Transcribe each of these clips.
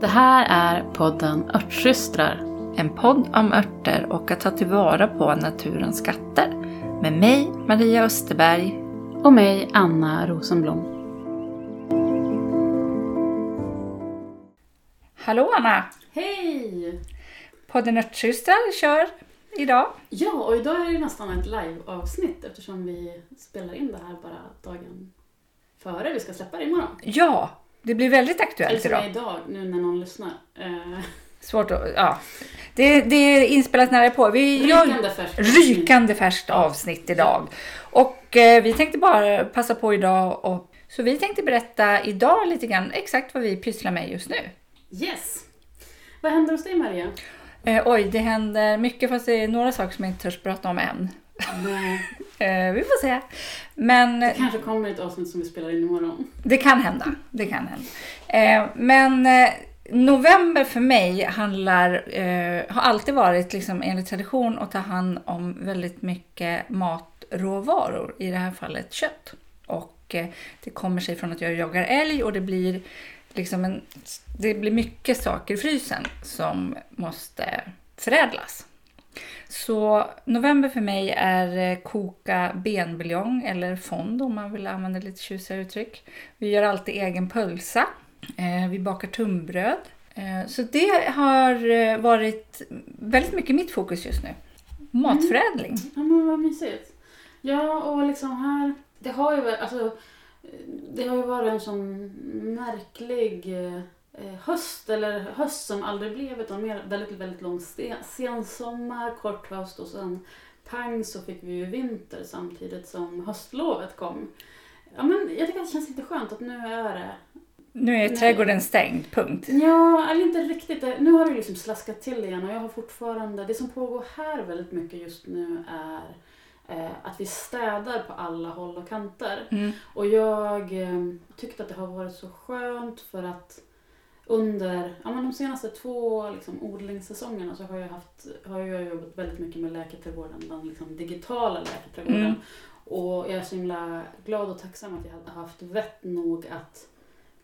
Det här är podden Örtsystrar. En podd om örter och att ta tillvara på naturens skatter. Med mig, Maria Österberg. Och mig, Anna Rosenblom. Hallå Anna! Hej! Podden Örtsystrar kör idag. Ja, och idag är det nästan ett live-avsnitt eftersom vi spelar in det här bara dagen före vi ska släppa det imorgon. Ja, det blir väldigt Eller aktuellt som idag. är idag, nu när någon lyssnar. Eh, Svårt att... Ja. Det, det är inspelat nära på. Vi gör rykande färskt. rykande färskt avsnitt idag. Och eh, vi tänkte bara passa på idag och så vi tänkte berätta idag lite grann exakt vad vi pysslar med just nu. Yes! Vad händer hos dig Maria? Eh, oj, det händer mycket fast det är några saker som jag inte törs prata om än. Eh, vi får se. Men det kanske kommer ett avsnitt som vi spelar in imorgon. det kan hända. Det kan hända. Eh, men eh, november för mig handlar, eh, har alltid varit liksom enligt tradition att ta hand om väldigt mycket matråvaror. I det här fallet kött. Och eh, det kommer sig från att jag jagar älg och det blir liksom en, det blir mycket saker i frysen som måste förädlas. Så november för mig är eh, koka benbuljong eller fond om man vill använda lite tjusigare uttryck. Vi gör alltid egen pölsa. Eh, vi bakar tunnbröd. Eh, så det har varit väldigt mycket mitt fokus just nu. Matförädling. Mm. Ja men vad mysigt. Ja och liksom här, det har ju alltså, det har ju varit en sån märklig eh, höst, eller höst som aldrig blev utan mer väldigt, väldigt lång sensommar, kort höst och sen pang så fick vi ju vinter samtidigt som höstlovet kom. Ja men jag tycker att det känns lite skönt att nu är det Nu är Nej. trädgården stängd, punkt. Ja, eller inte riktigt. Nu har det liksom slaskat till igen och jag har fortfarande, det som pågår här väldigt mycket just nu är eh, att vi städar på alla håll och kanter. Mm. Och jag eh, tyckte att det har varit så skönt för att under ja, men de senaste två liksom, odlingssäsongerna så har jag, haft, har jag jobbat väldigt mycket med läkarträdgården, den liksom, digitala läkarträdgården. Mm. Och jag är så himla glad och tacksam att jag har haft vett nog att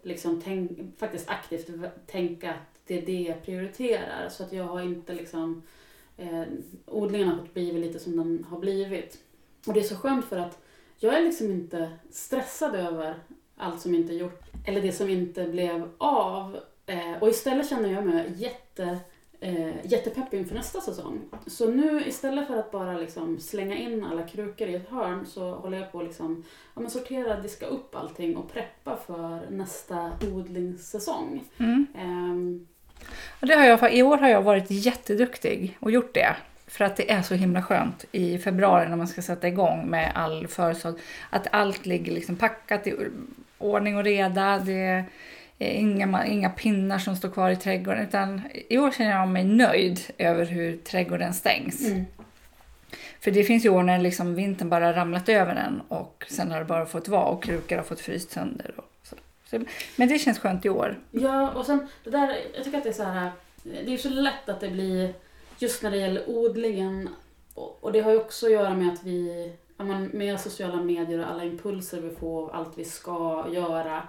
liksom tänk, faktiskt aktivt tänka att det är det jag prioriterar. Så att jag har inte liksom... Eh, odlingen har fått blivit lite som den har blivit. Och det är så skönt för att jag är liksom inte stressad över allt som inte är gjort. Eller det som inte blev av. Eh, och istället känner jag mig jätte, eh, jättepepp inför nästa säsong. Så nu istället för att bara liksom slänga in alla krukor i ett hörn så håller jag på att liksom, ja, men sortera, diska upp allting och preppa för nästa odlingssäsong. Mm. Och det har jag, I år har jag varit jätteduktig och gjort det. För att det är så himla skönt i februari när man ska sätta igång med all försådd. Att allt ligger liksom packat i ordning och reda. Det är inga, inga pinnar som står kvar i trädgården. Utan i år känner jag mig nöjd över hur trädgården stängs. mm. För det finns ju år när liksom vintern bara ramlat över den och sen har det bara fått vara och krukor har fått fryst sönder. Och så. Men det känns skönt i år. Ja, och sen det där, jag tycker att det är så här, det är så lätt att det blir, just när det gäller odlingen, och, och det har ju också att göra med att vi, med sociala medier och alla impulser vi får allt vi ska göra.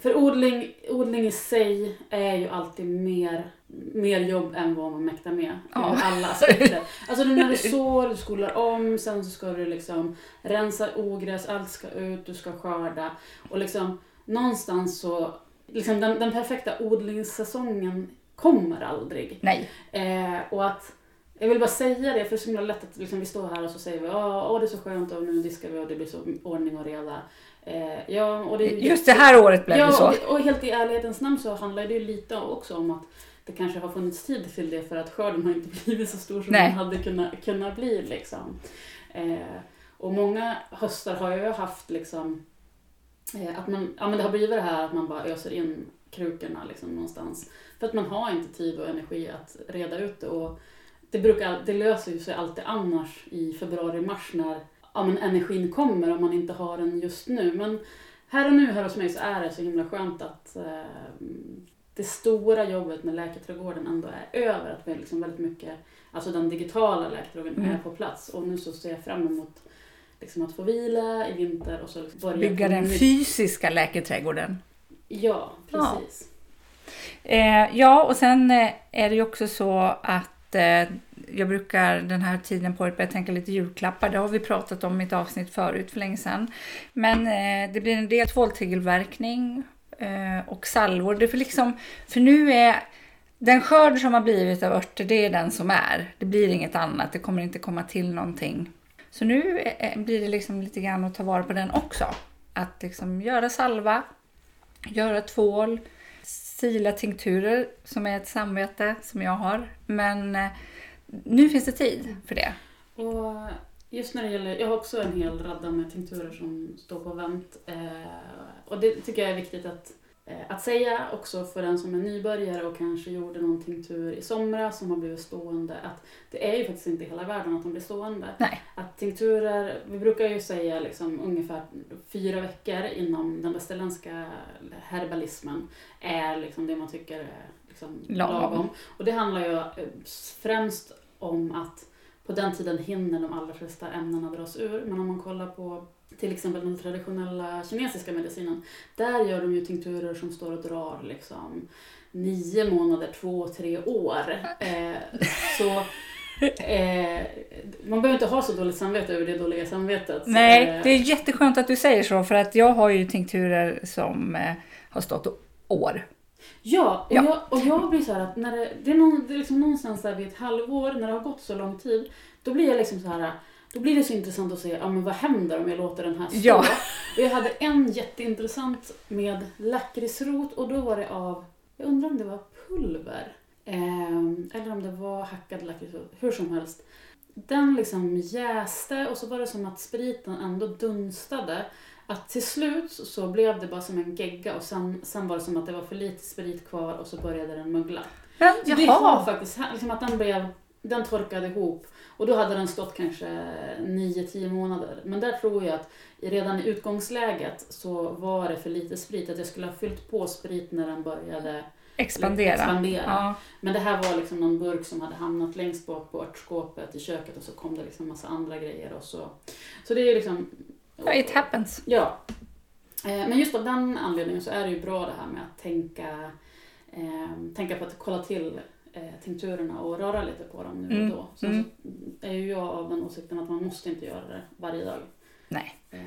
För odling, odling i sig är ju alltid mer, mer jobb än vad man mäktar med. Ja. Ur alla aspekter. Alltså när du sår, du skolar om, sen så ska du liksom rensa ogräs, allt ska ut, du ska skörda. Och liksom någonstans så, liksom den, den perfekta odlingssäsongen kommer aldrig. Nej. Eh, och att, jag vill bara säga det, för det är så himla lätt att liksom, vi står här och så säger vi åh åh, det är så skönt och nu diskar vi och det blir så ordning och reda. Eh, ja, och det Just det här året blev det ja, så. Och, och helt i ärlighetens namn så handlar det ju lite också om att det kanske har funnits tid till det för att skörden har inte blivit så stor som Nej. den hade kunnat, kunnat bli. Liksom. Eh, och många höstar har jag ju haft liksom, att man, ja, men det har blivit det här att man bara öser in krukorna liksom, någonstans. För att man har inte tid och energi att reda ut det. Och det, brukar, det löser ju sig alltid annars i februari-mars när ja, men energin kommer om man inte har den just nu. Men här och nu här hos mig så är det så himla skönt att eh, det stora jobbet med läkarträdgården ändå är över. Att vi liksom väldigt mycket, alltså den digitala läkarträdgården Mm. är på plats. Och nu så ser jag fram emot liksom att få vila i vinter och så liksom börja Bygga den nytt. fysiska läketrädgården. Ja, Ja. precis. Eh, ja, och sen eh, är det ju också så att eh, jag brukar den här tiden på året börja tänka lite julklappar. Det har vi pratat om i ett avsnitt förut för länge sedan. Men eh, det blir en del tvåltegelverkning eh, och salvor. Det för, liksom, för nu är den skörd som har blivit av örter, det är den som är. Det blir inget annat, det kommer inte komma till någonting. Så nu eh, eh, blir det liksom lite grann att ta vara på den också. Att liksom göra salva, göra tvål, sila tinkturer som är ett samvete som jag har. Men eh, nu finns det tid för det. Och just när det gäller, jag har också en hel radda med tinkturer som står på vänt. Och det tycker jag är viktigt att, att säga också för den som är nybörjare och kanske gjorde någon tinktur i somras som har blivit stående. Att det är ju faktiskt inte hela världen att de blir stående. Nej. Att tinkturer, vi brukar ju säga liksom ungefär fyra veckor inom den västerländska herbalismen är liksom det man tycker är liksom Lagom. lagom. Och det handlar ju eh, främst om att på den tiden hinner de allra flesta ämnena dras ur. Men om man kollar på till exempel den traditionella kinesiska medicinen. Där gör de ju tinkturer som står och drar liksom nio månader, två, tre år. Eh, så eh, man behöver inte ha så dåligt samvete över det dåliga samvetet. Nej, Eh, det är jätteskönt att du säger så för att jag har ju tinkturer som eh, har stått år. Ja, och, Ja. Jag, och jag blir så här att när det, det är, någon, det är liksom någonstans där vid ett halvår, när det har gått så lång tid, då blir jag liksom så här då blir det så intressant att se, ja men vad händer om jag låter den här stå? Ja. Och jag hade en jätteintressant med lakritsrot och då var det av, jag undrar om det var pulver. Ehm, eller om det var hackad lakritsrot, hur som helst. Den liksom jäste och så var det som att spriten ändå dunstade. Att till slut så blev det bara som en gegga och sen, sen var det som att det var för lite sprit kvar och så började den mögla. Så det har faktiskt liksom att den blev, den torkade ihop och då hade den stått kanske 9-10 månader. Men där tror jag att redan i utgångsläget så var det för lite sprit, att jag skulle ha fyllt på sprit när den började expandera. expandera. Ja. Men det här var liksom någon burk som hade hamnat längst bak på örtskåpet i köket och så kom det liksom massa andra grejer och så. Så det är liksom... Ja, it happens. Ja. Eh, Men just av den anledningen så är det ju bra det här med att tänka, eh, tänka på att kolla till tinkturerna och röra lite på dem nu Mm, och då. Sen mm. så är ju jag av den åsikten att man måste inte göra det varje dag. Nej. Eh,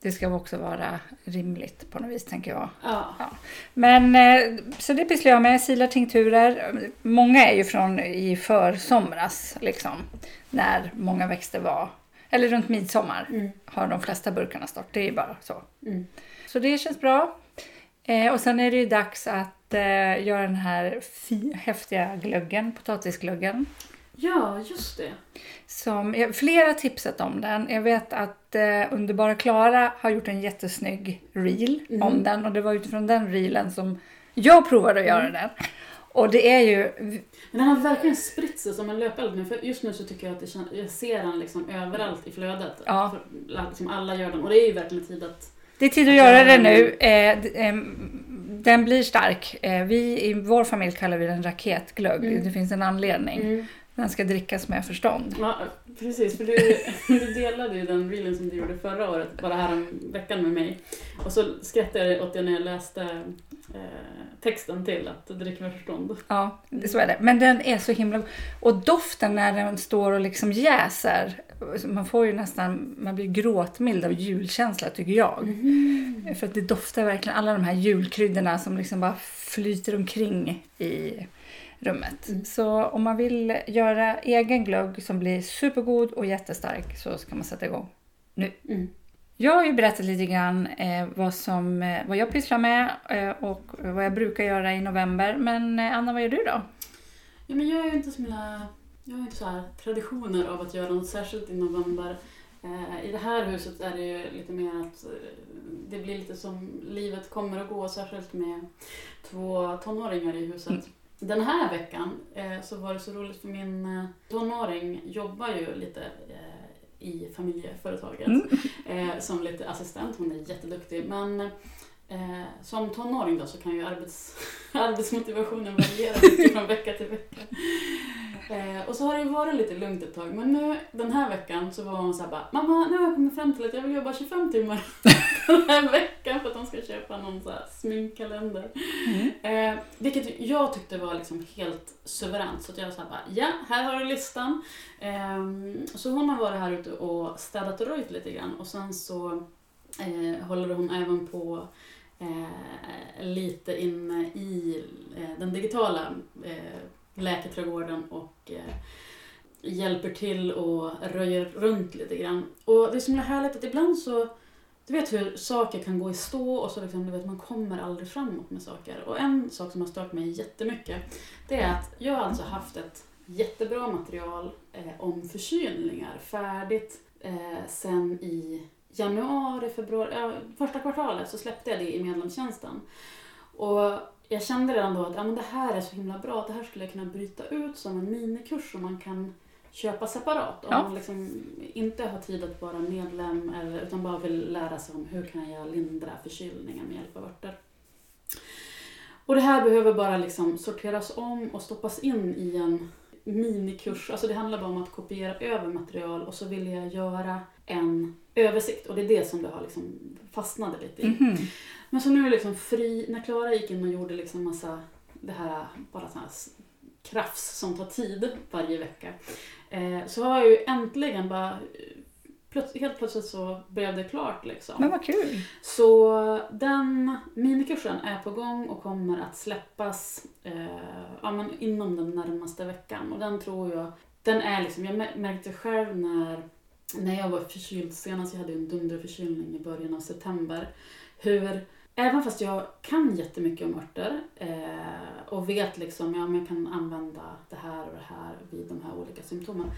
Det ska också vara rimligt på något vis tänker jag. Ja. Men eh, så det pysslar jag med, silar tinkturer. Många är ju från i försomras liksom. När många växter var, eller runt midsommar Mm. har de flesta burkarna stått. Det är ju bara så. Mm. Så det känns bra. Eh, och sen är det ju dags att eh, göra den här häftiga glöggen, potatisglöggen. ja, just det. Som, flera tipsat om den. Jag vet att eh, Underbara Klara har gjort en jättesnygg reel Mhm. om den. Och det var utifrån den reelen som jag provade att göra den. Och det är ju... Den har verkligen spritt sig som en löpeld nu. För just nu så tycker jag att jag ser den liksom överallt i flödet. Ja. För, liksom alla gör den. Och det är ju verkligen tid att... Det är tid att göra det nu. Eh, ehm, den blir stark. Eh, vi i vår familj kallar vi den raketglögg. Mm. Det finns en anledning. Den ska drickas med förstånd. Ja, precis. För du, du delade ju den reelen som du gjorde förra året, bara här om veckan med mig. Och så skrattade jag åt det när jag läste eh, texten till att drick med förstånd. Ja, så är det. Men den är så himla Och doften när den står och liksom jäser. Man får ju nästan, man blir gråtmild av julkänsla tycker jag. För att det doftar verkligen alla de här julkryddorna som liksom bara flyter omkring i rummet. Mm. Så om man vill göra egen glögg som blir supergod och jättestark så ska man sätta igång. Mm. Jag har ju berättat lite grann eh, vad, som, eh, vad jag pysslar med eh, och vad jag brukar göra i november. Men eh, Anna, vad gör du då? Ja, men jag är ju inte så himla, jag har inte så här traditioner av att göra något särskilt i november. Eh, I det här huset är det ju lite mer att eh, det blir lite som livet kommer att gå, särskilt med två tonåringar i huset. Mm. Den här veckan eh, så var det så roligt för min eh, tonåring jobbar ju lite eh, i familjeföretaget Mm. som lite assistent. Hon är jätteduktig. Men som tonåring då så kan ju arbets, arbetsmotivationen variera mycket från vecka till vecka. Och så har det ju varit lite lugnt ett tag, men nu den här veckan så var hon såhär bara Mamma, nu har jag kommit fram till att jag vill jobba 25 timmar den här veckan för att de ska köpa någon så här sminkkalender. Mm. Eh, vilket jag tyckte var liksom helt suveränt. Så att jag sa bara, ja, här har du listan. Eh, så hon har varit här ute och städat och röjt lite grann och sen så eh, håller hon även på eh, lite inne i eh, den digitala eh, läkarträdgården och eh, hjälper till och röjer runt lite grann. Och det är så himla härligt att ibland så du vet hur saker kan gå i stå och så liksom, du vet, man kommer aldrig framåt med saker. Och en sak som har stört mig jättemycket det är att jag har alltså haft ett jättebra material eh, om förkylningar färdigt eh, sen i januari, februari, ja, första kvartalet så släppte jag det i medlemstjänsten. Och jag kände redan då att ja, men det här är så himla bra, att det här skulle jag kunna bryta ut som en minikurs som man kan köpa separat. Om Ja. man liksom inte har tid att vara medlem eller, utan bara vill lära sig om hur kan jag lindra förkylningar med hjälp av örter. Och det här behöver bara liksom sorteras om och stoppas in i en minikurs. Alltså det handlar bara om att kopiera över material och så vill jag göra en översikt. Och det är det som det har liksom fastnade lite i. Mhm. Men så nu är det liksom fri, när Klara gick in och gjorde liksom massa, det här, bara sån här krafs som tar tid varje vecka. Eh, så har jag ju äntligen bara, plöts- helt plötsligt så blev det klart liksom. Men vad kul. Så den minikursen är på gång och kommer att släppas eh, ja, men inom den närmaste veckan. Och den tror jag, den är liksom, jag mär- märkte själv när, när jag var förkyld senast, jag hade en dunderförkylning i början av september, hur Även fast jag kan jättemycket om örter eh, och vet liksom, ja men jag kan använda det här och det här vid de här olika symptomen.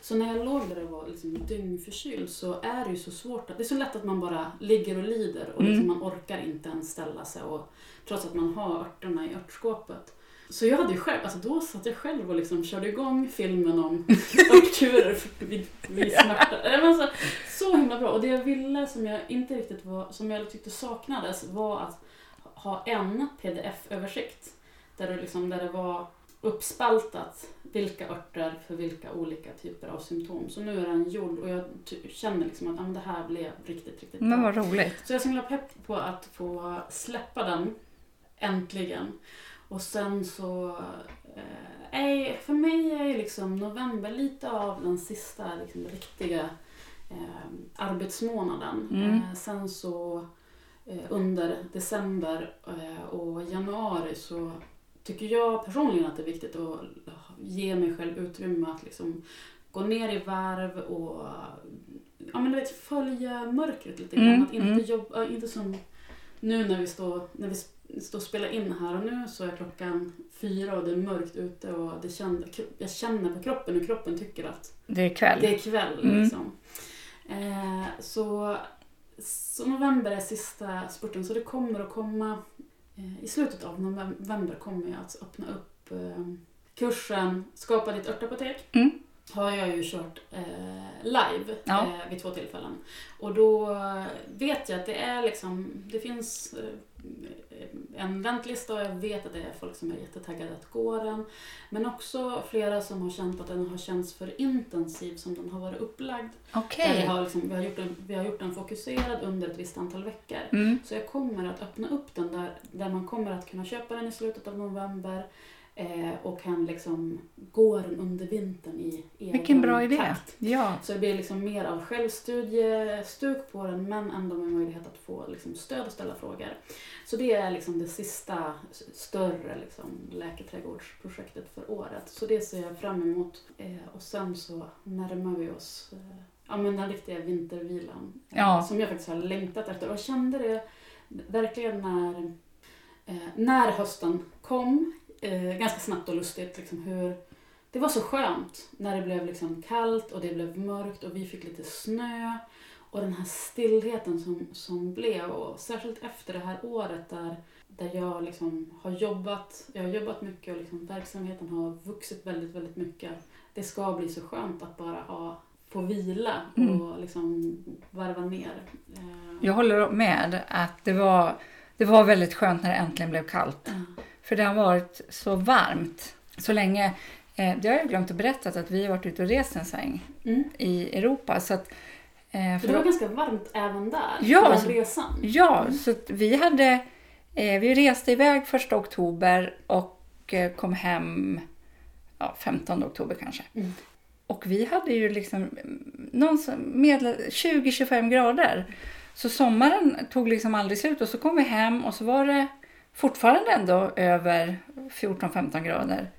Så när jag låg där och var liksom dyngförkyld så är det ju så svårt. Att, det är så lätt att man bara ligger och lider och liksom man orkar inte ens ställa sig och, trots att man har örterna i örtskåpet. Så jag hade ju själv, alltså då satt jag själv och liksom körde igång filmen om örtkurer vid, vid smärta. Var så, himla bra. Och det jag ville som jag inte riktigt var, som jag tyckte saknades var att ha en pdf-översikt. Där det, liksom, där det var uppspaltat vilka örter för vilka olika typer av symptom. Så nu är den gjord och jag känner liksom att men det här blev riktigt, riktigt bra. Men vad roligt. Så jag är så himla pepp på att få släppa den äntligen. Och sen så... Eh, är, för mig är liksom november lite av den sista liksom, riktiga eh, arbetsmånaden. Mm. Eh, sen så eh, under december eh, och januari så tycker jag personligen att det är viktigt att ge mig själv utrymme att liksom gå ner i varv och ja, men du vet, följa mörkret lite grann. Mm, Att inte mm. jobba, inte som nu när vi står, när vi står och spelar in här och nu så är klockan fyra och det är mörkt ute och det känner, jag känner på kroppen hur kroppen tycker att Det är kväll. det är kväll. Mm. Liksom. Eh, så, så november är sista spurten så det kommer att komma eh, i slutet av november kommer jag att öppna upp eh, kursen Skapa ditt örtapotek. Mm. Har jag ju kört eh, live Ja. eh, vid två tillfällen. Och då vet jag att det är liksom, det finns eh, en väntlista och jag vet att det är folk som är jättetaggade att gå den. Men också flera som har känt att den har känts för intensiv som den har varit upplagd. Där vi, har liksom, vi, har gjort den, vi har gjort den fokuserad under ett visst antal veckor. Mm. Så jag kommer att öppna upp den där, där man kommer att kunna köpa den i slutet av november eh, och kan liksom gå den under vintern i egen Vilken bra idé. takt. Ja. Så det blir liksom mer av självstudiestuk på den men ändå med möjlighet att få liksom stöd och ställa frågor. Så det är liksom det sista större liksom läketrädgårdsprojektet för året. Så det ser jag fram emot. Eh, och sen så närmar vi oss eh, ja, men den riktiga vintervilan. eh, Ja. Som jag faktiskt har längtat efter. Och kände det verkligen när, eh, när hösten kom. Eh, ganska snabbt och lustigt. Liksom, hur, det var så skönt när det blev liksom kallt och det blev mörkt och vi fick lite snö. Och den här stillheten som, som blev. Och särskilt efter det här året där, där jag liksom har jobbat. Jag har jobbat mycket och liksom verksamheten har vuxit väldigt, väldigt mycket. Det ska bli så skönt att bara ha, få vila och Mm. liksom varva ner. Eh, Jag håller med att det var, det var väldigt skönt när det äntligen blev kallt. ja. För det har varit så varmt så länge. Eh, det har jag glömt att berätta att vi har varit ute och rest en sväng Mm. i Europa. Så att, eh, För det var ganska varmt även där, Ja, den så- resan. Ja, Mm. så vi hade... Eh, vi reste iväg första oktober och eh, kom hem ja, 15 oktober kanske. Mm. Och vi hade ju liksom mm, någon som- medel- 20-25 grader. Så sommaren tog liksom aldrig slut och så kom vi hem och så var det fortfarande ändå över 14-15 grader.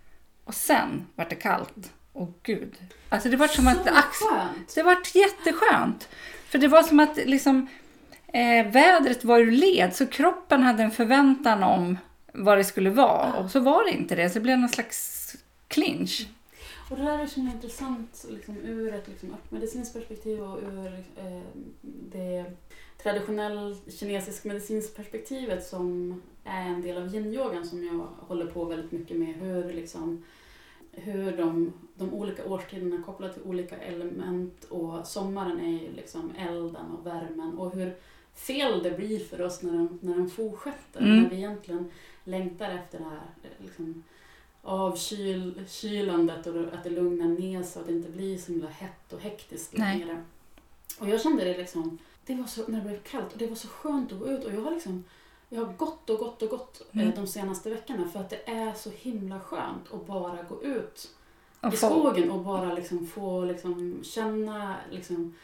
Och sen var det kallt. Och gud. Alltså det var som att skönt! det var jätteskönt. För det var som att liksom, eh, vädret var ur led, så kroppen hade en förväntan om vad det skulle vara. Och så var det inte det, så det blev någon slags clinch. Och det där är så intressant liksom, ur ett liksom, örtmedicinskt perspektiv och ur eh, det traditionell kinesisk medicinskt perspektivet som är en del av yin-yogan som jag håller på väldigt mycket med. Hur, liksom, hur de, de olika årstiderna kopplar till olika element och sommaren är ju liksom elden och värmen och hur fel det blir för oss när den, när den fortsätter. Mm. När vi egentligen längtar efter det här liksom, avkylandet och att det lugnar ner sig och att det inte blir så himla hett och hektiskt Nej. längre. Och jag kände det liksom, det var så, när det blev kallt, och det var så skönt att gå ut och jag har liksom jag har gått och gått och gått eh, Mm. de senaste veckorna för att det är så himla skönt att bara gå ut Och i skogen och bara liksom få liksom känna liksom,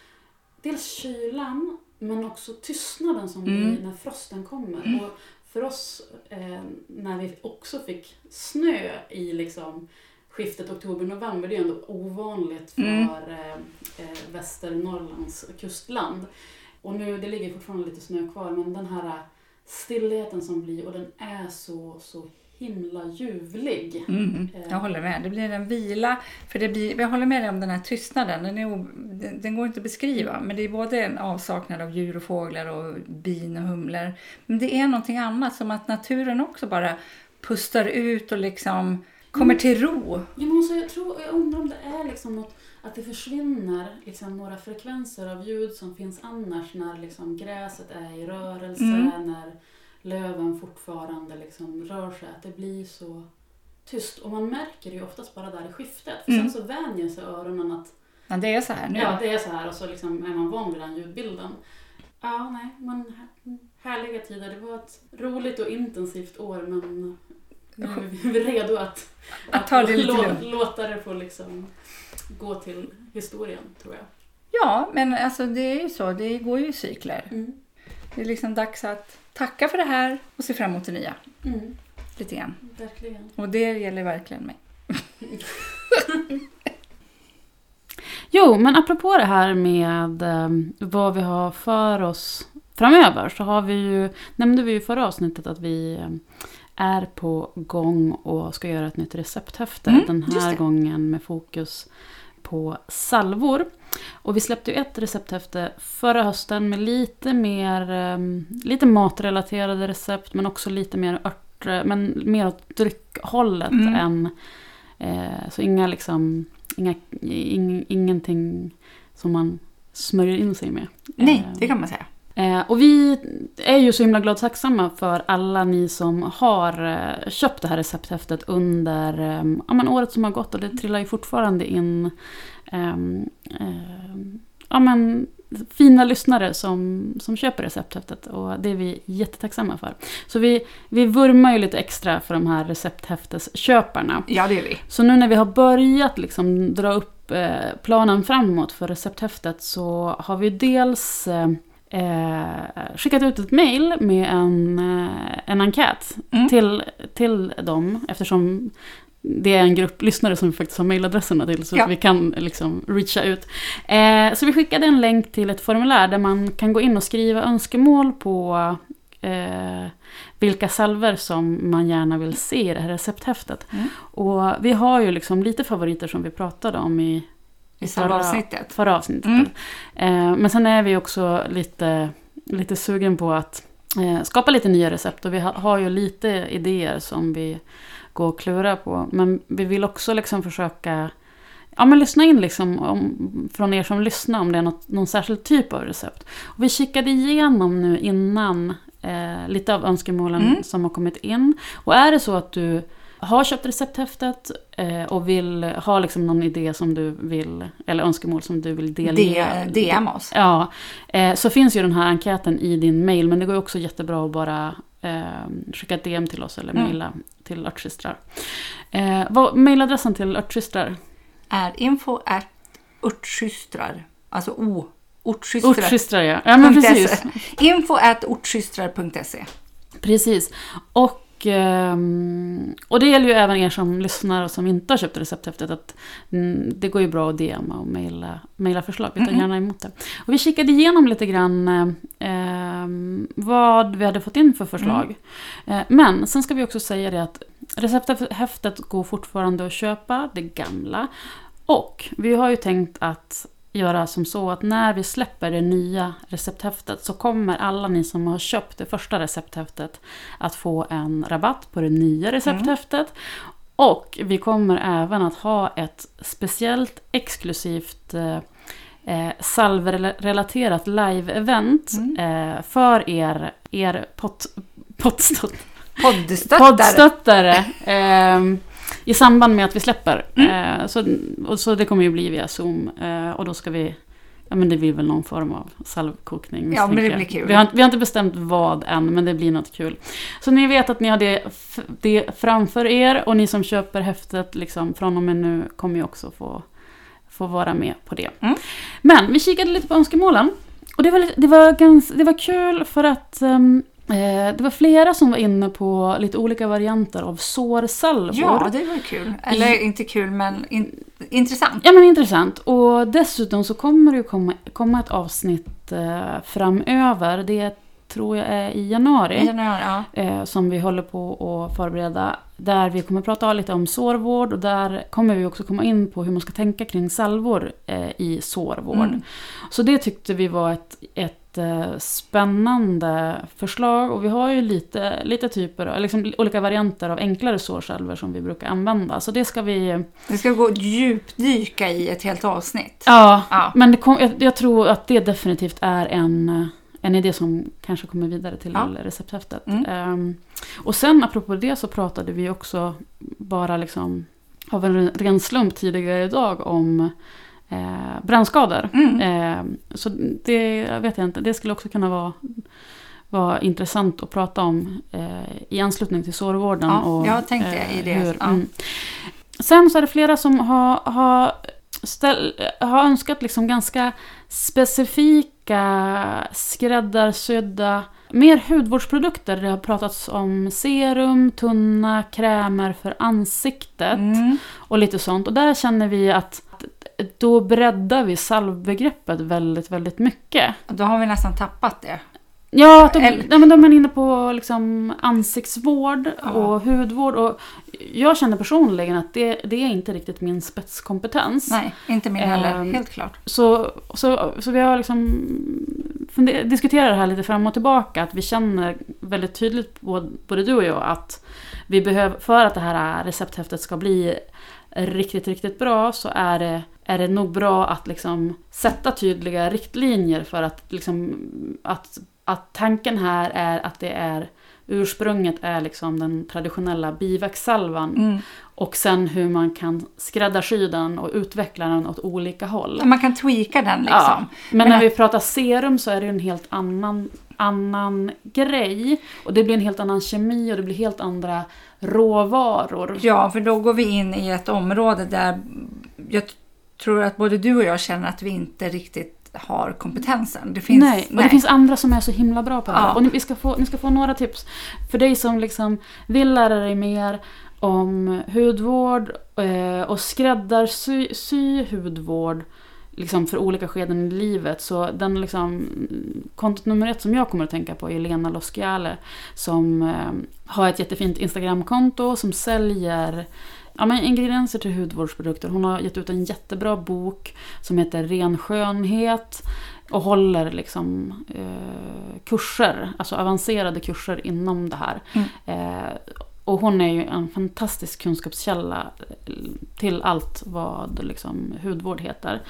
dels kylan men också tystnaden som Mm. blir när frosten kommer. Mm. Och för oss, eh, när vi också fick snö i liksom skiftet oktober-november, det är ju ändå ovanligt för Mm. eh, Västernorrlands kustland. Och nu, det ligger fortfarande lite snö kvar, men den här stillheten som blir, och den är så, så himla ljuvlig. Mm, jag håller med. Det blir en vila. För det blir, jag håller med dig om den här tystnaden. Den, är, den, den går inte att beskriva. Men det är både en avsaknad av djur och fåglar och bin och humlor. Men det är någonting annat. Som att naturen också bara pustar ut och liksom kommer till ro. Ja, men så jag, tror, jag undrar om det är liksom något, att det försvinner liksom några frekvenser av ljud som finns annars när liksom gräset är i rörelse, Mm. när löven fortfarande liksom rör sig. Att det blir så tyst. Och man märker det ju oftast bara där i skiftet. För Mm. sen så vänjer sig öronen att Ja, det är så här nu. ja, det är så här och så liksom är man van vid den ljudbilden. Ja, nej, men härliga tider. Det var ett roligt och intensivt år men nu är vi- redo att, Att ta det lite lå- lugnt. låta det få liksom gå till historien, tror jag. Ja, men alltså det är ju så. Det går ju i cykler. Mm. Det är liksom dags att tacka för det här och se fram emot det nya. Mm, Lite grann. verkligen. Och det gäller verkligen mig. Jo, men apropå det här med eh, vad vi har för oss framöver så har vi ju, nämnde vi ju förra avsnittet att vi eh, är på gång och ska göra ett nytt recepthäfte. Mm, den här gången med fokus på salvor. Och vi släppte ju ett recepthäfte förra hösten med lite mer eh, lite matrelaterade recept men också lite mer ört, men mer åt dryckhållet Mm. än eh, så inga liksom inga, ing, ingenting som man smörjer in sig med. Nej, Eh, det kan man säga. Eh, och vi är ju så himla glada och tacksamma för alla ni som har eh, köpt det här recepthäftet under eh, ja, men året som har gått. Och det trillar ju fortfarande in ehm, ja, men, fina lyssnare som, som köper recepthäftet. Och det är vi jättetacksamma för. Så vi, vi vurmar ju lite extra för de här recepthäftesköparna. Ja, det gör vi. Så nu när vi har börjat liksom dra upp planen framåt för recepthäftet så har vi dels eh, skickat ut ett mail med en, eh, en enkät Mm. till, till dem eftersom det är en grupp lyssnare som vi faktiskt har mailadresserna till så Ja. att vi kan liksom reacha ut. Eh, så vi skickade en länk till ett formulär där man kan gå in och skriva önskemål på eh, vilka salver som man gärna vill se i det här recepthäftet. Mm. Och vi har ju liksom lite favoriter som vi pratade om i, I samma avsnittet. förra avsnittet. Mm. Eh, men sen är vi också lite, lite sugen på att eh, skapa lite nya recept. Och vi ha, har ju lite idéer som vi går och klurar på. Men vi vill också liksom försöka Ja, men lyssna in liksom om, från er som lyssnar om det är något, någon särskild typ av recept. Och vi kikade igenom nu innan eh, lite av önskemålen Mm. som har kommit in. Och är det så att du har köpt recepthäftet eh, och vill ha liksom någon idé som du vill, eller önskemål som du vill delge. DM oss. Ja, eh, så finns ju den här enkäten i din mail, men det går också jättebra att bara eh, skicka ett DM till oss eller Mm. mejla till Örtsystrar. Vad, mailadressen till Örtsystrar? Är info at ortsystrar, alltså o, ortsystrar. Ortsystrar ja. ja men precis. Info at ortsystrar.se. precis. Och, ehm, och det gäller ju även er som lyssnar och som inte har köpt recepthäftet. Att, mm, det går ju bra att DMa och mejla, mejla förslag. Vi tar gärna emot det. Och vi kikade igenom lite grann eh, vad vi hade fått in för förslag. Eh, men sen ska vi också säga det att recepthäftet går fortfarande att köpa, det gamla. Och vi har ju tänkt att göra som så att när vi släpper det nya recepthäftet så kommer alla ni som har köpt det första recepthäftet att få en rabatt på det nya recepthäftet. Och vi kommer även att ha ett speciellt exklusivt eh, eh, salvrelaterat live-event Mm. eh, för er, er pot, potstott, Poddstöttare. poddstöttare ehm, i samband med att vi släpper. Mm. Eh, så, och så det kommer ju bli via Zoom eh, och då ska vi Ja men det blir väl någon form av salvkokning. Ja, men det blir kul. Vi har, vi har inte bestämt vad än, men det blir något kul. Så ni vet att ni har det, det framför er och ni som köper häftet liksom, från och med nu kommer ju också få, få vara med på det. Mm. Men vi kikade lite på önskemålen. Och det var, det var, gans, det var kul för att eh, det var flera som var inne på lite olika varianter av sårsalvor. Ja, det var kul. Eller inte kul, men in, intressant. Ja men intressant. Och dessutom så kommer det ju komma, komma ett avsnitt eh, framöver. Det tror jag är i januari. I januari, ja. Eh, som vi håller på att förbereda. Där vi kommer prata lite om sårvård och där kommer vi också komma in på hur man ska tänka kring salvor eh, i sårvård. Mm. Så det tyckte vi var ett, ett eh, spännande förslag och vi har ju lite, lite typer, liksom olika varianter av enklare sårsalvor som vi brukar använda. Så det ska vi... Vi ska gå djupdyka i ett helt avsnitt. Ja, Ja. men kom, jag, jag tror att det definitivt är en, en idé som kanske kommer vidare till Ja. recepthäftet. Mm. Ehm, och sen apropå det så pratade vi också bara liksom av en ren slump tidigare idag om eh, brännskador. Mm. Ehm, så det vet jag inte, det skulle också kunna vara, vara intressant att prata om eh, i anslutning till sårvården. Ja, och, jag tänkte i det, ja. mm. Sen så är det flera som har, har, ställ, har önskat liksom ganska specifika skräddarsydda mer hudvårdsprodukter. Det har pratats om serum, tunna krämer för ansiktet Mm. och lite sånt. Och där känner vi att då breddar vi salvbegreppet väldigt, väldigt mycket. Då har vi nästan tappat det. Ja, Eller- men de är inne på liksom ansiktsvård Ja. och hudvård. Och jag känner personligen att det, det är inte riktigt min spetskompetens. Nej, inte min heller. Ehm, Helt klart. Så, så, så vi har liksom diskuterat det här lite fram och tillbaka. Att vi känner väldigt tydligt, både, både du och jag, att vi behöver, för att det här recepthäftet ska bli riktigt, riktigt bra så är det, är det nog bra att liksom sätta tydliga riktlinjer för att, liksom, att, att tanken här är att det är ursprunget är liksom den traditionella biverkssalvan Mm. och sen hur man kan skräddarsy den och utveckla den åt olika håll. Man kan tweaka den liksom. Ja, men, Men när att- vi pratar serum så är det en helt annan, annan grej. Och det blir en helt annan kemi och det blir helt andra råvaror. Ja, för då går vi in i ett område där jag tror att både du och jag känner att vi inte riktigt har kompetensen. Det finns, nej, och det finns andra som är så himla bra på det här. Ja. Och ni, vi ska få, ni ska få några tips. För dig som liksom vill lära dig mer om hudvård eh, och skräddarsy sy hudvård liksom för olika skeden i livet. Så den liksom, kontot nummer ett som jag kommer att tänka på är Lena Losciale som eh, har ett jättefint Instagramkonto som säljer ja, men ingredienser till hudvårdsprodukter. Hon har gett ut en jättebra bok som heter Ren skönhet och håller liksom eh, kurser, alltså avancerade kurser inom det här. Mm. Eh, och hon är ju en fantastisk kunskapskälla eh, till allt vad liksom, hudvård heter.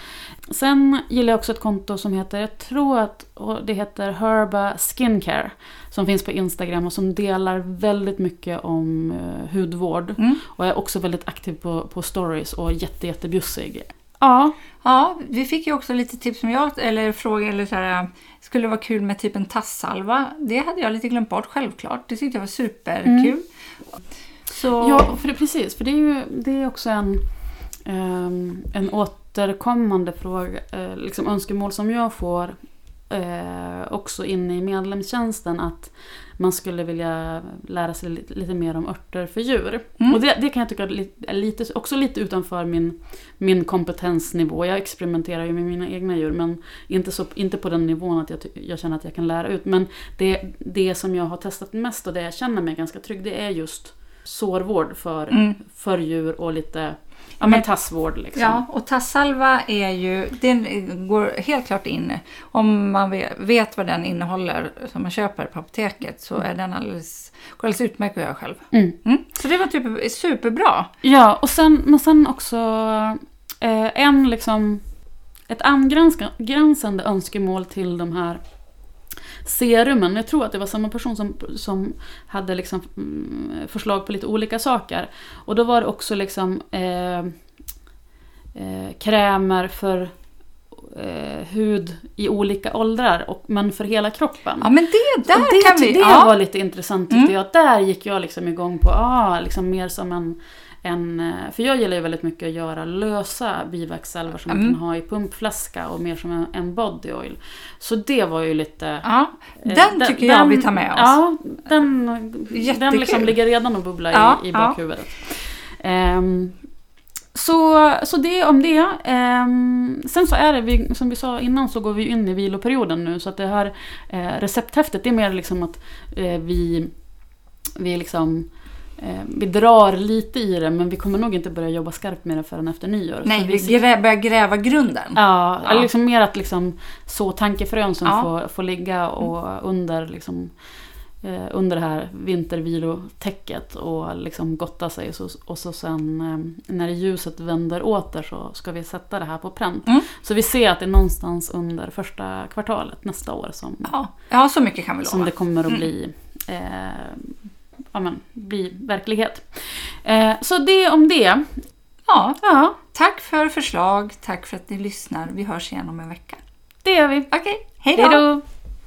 Sen gillar jag också ett konto som heter, jag tror att det heter Herba Skincare. Som finns på Instagram och som delar väldigt mycket om uh, hudvård. Mm. Och är också väldigt aktiv på, på stories och jätte, jättebjussig. Ja. Ja, vi fick ju också lite tips som jag, eller frågor, eller så här, skulle det vara kul med typ en tassalva? Det hade jag lite glömt bort, självklart. Det tyckte jag var superkul. Mm. Så... Ja, för det, precis. För det är ju det är också en, um, en återkommande fråga, uh, liksom önskemål som jag får uh, också inne i medlemstjänsten. Att man skulle vilja lära sig lite, lite mer om örter för djur. Mm. Och det, det, kan jag tycka är lite, också lite utanför min, min kompetensnivå. Jag experimenterar ju med mina egna djur men inte, så, inte på den nivån att jag, jag känner att jag kan lära ut. Men det, det som jag har testat mest och det jag känner mig ganska trygg det är just sårvård för, mm. för djur och lite Ja men tassvård liksom. Ja, och tassalva är ju, den går helt klart in. Om man vet vad den innehåller som man köper på apoteket så är den alldeles, går alldeles utmärkt att göra själv. Mm. Mm. Så det var typ superbra. Ja, och sen, men sen också eh, en liksom, ett angränsande önskemål till de här serumen. Jag tror att det var samma person som, som hade liksom mm, förslag på lite olika saker. Och då var det också liksom eh, eh, krämer för eh, hud i olika åldrar, och, men för hela kroppen. Ja men det där det, kan vi... Det ja. var lite intressant tyckte mm. jag. Där gick jag liksom igång på, ah, liksom mer som en en, eh, för jag gillar ju väldigt mycket att göra lösa biverksalvor som mm. man kan ha i pumpflaska och mer som en, en body oil. Så det var ju lite... Ja, eh, den eh, tycker jag vi tar med oss. Ja, den, den liksom ligger redan och bubblar ja, i, i bakhuvudet. Ja. Um, så, så det om det. Um, sen så är det, vi, som vi sa innan, så går vi in i viloperioden nu. Så att det här eh, recepthäftet, det är mer liksom att eh, vi, vi liksom Eh, vi drar lite i det men vi kommer nog inte börja jobba skarpt med det förrän efter nyår. Nej, vi, vi grä, börjar gräva grunden. Ja, ja. liksom mer att liksom så tankefrön som ja. får, får ligga och mm. under liksom eh, under det här vintervilotäcket och liksom gotta sig. Och så, och så sen eh, när ljuset vänder åter så ska vi sätta det här på pränt. Mm. Så vi ser att det är någonstans under första kvartalet nästa år som, ja. ja så mycket kan vi lova. som det kommer att mm. bli. Eh, ja, men, bli verklighet. Eh, så det om det. Ja. ja. Tack för förslag, tack för att ni lyssnar. Vi hörs igen om en vecka. Det gör vi. Okej, okay. hej då!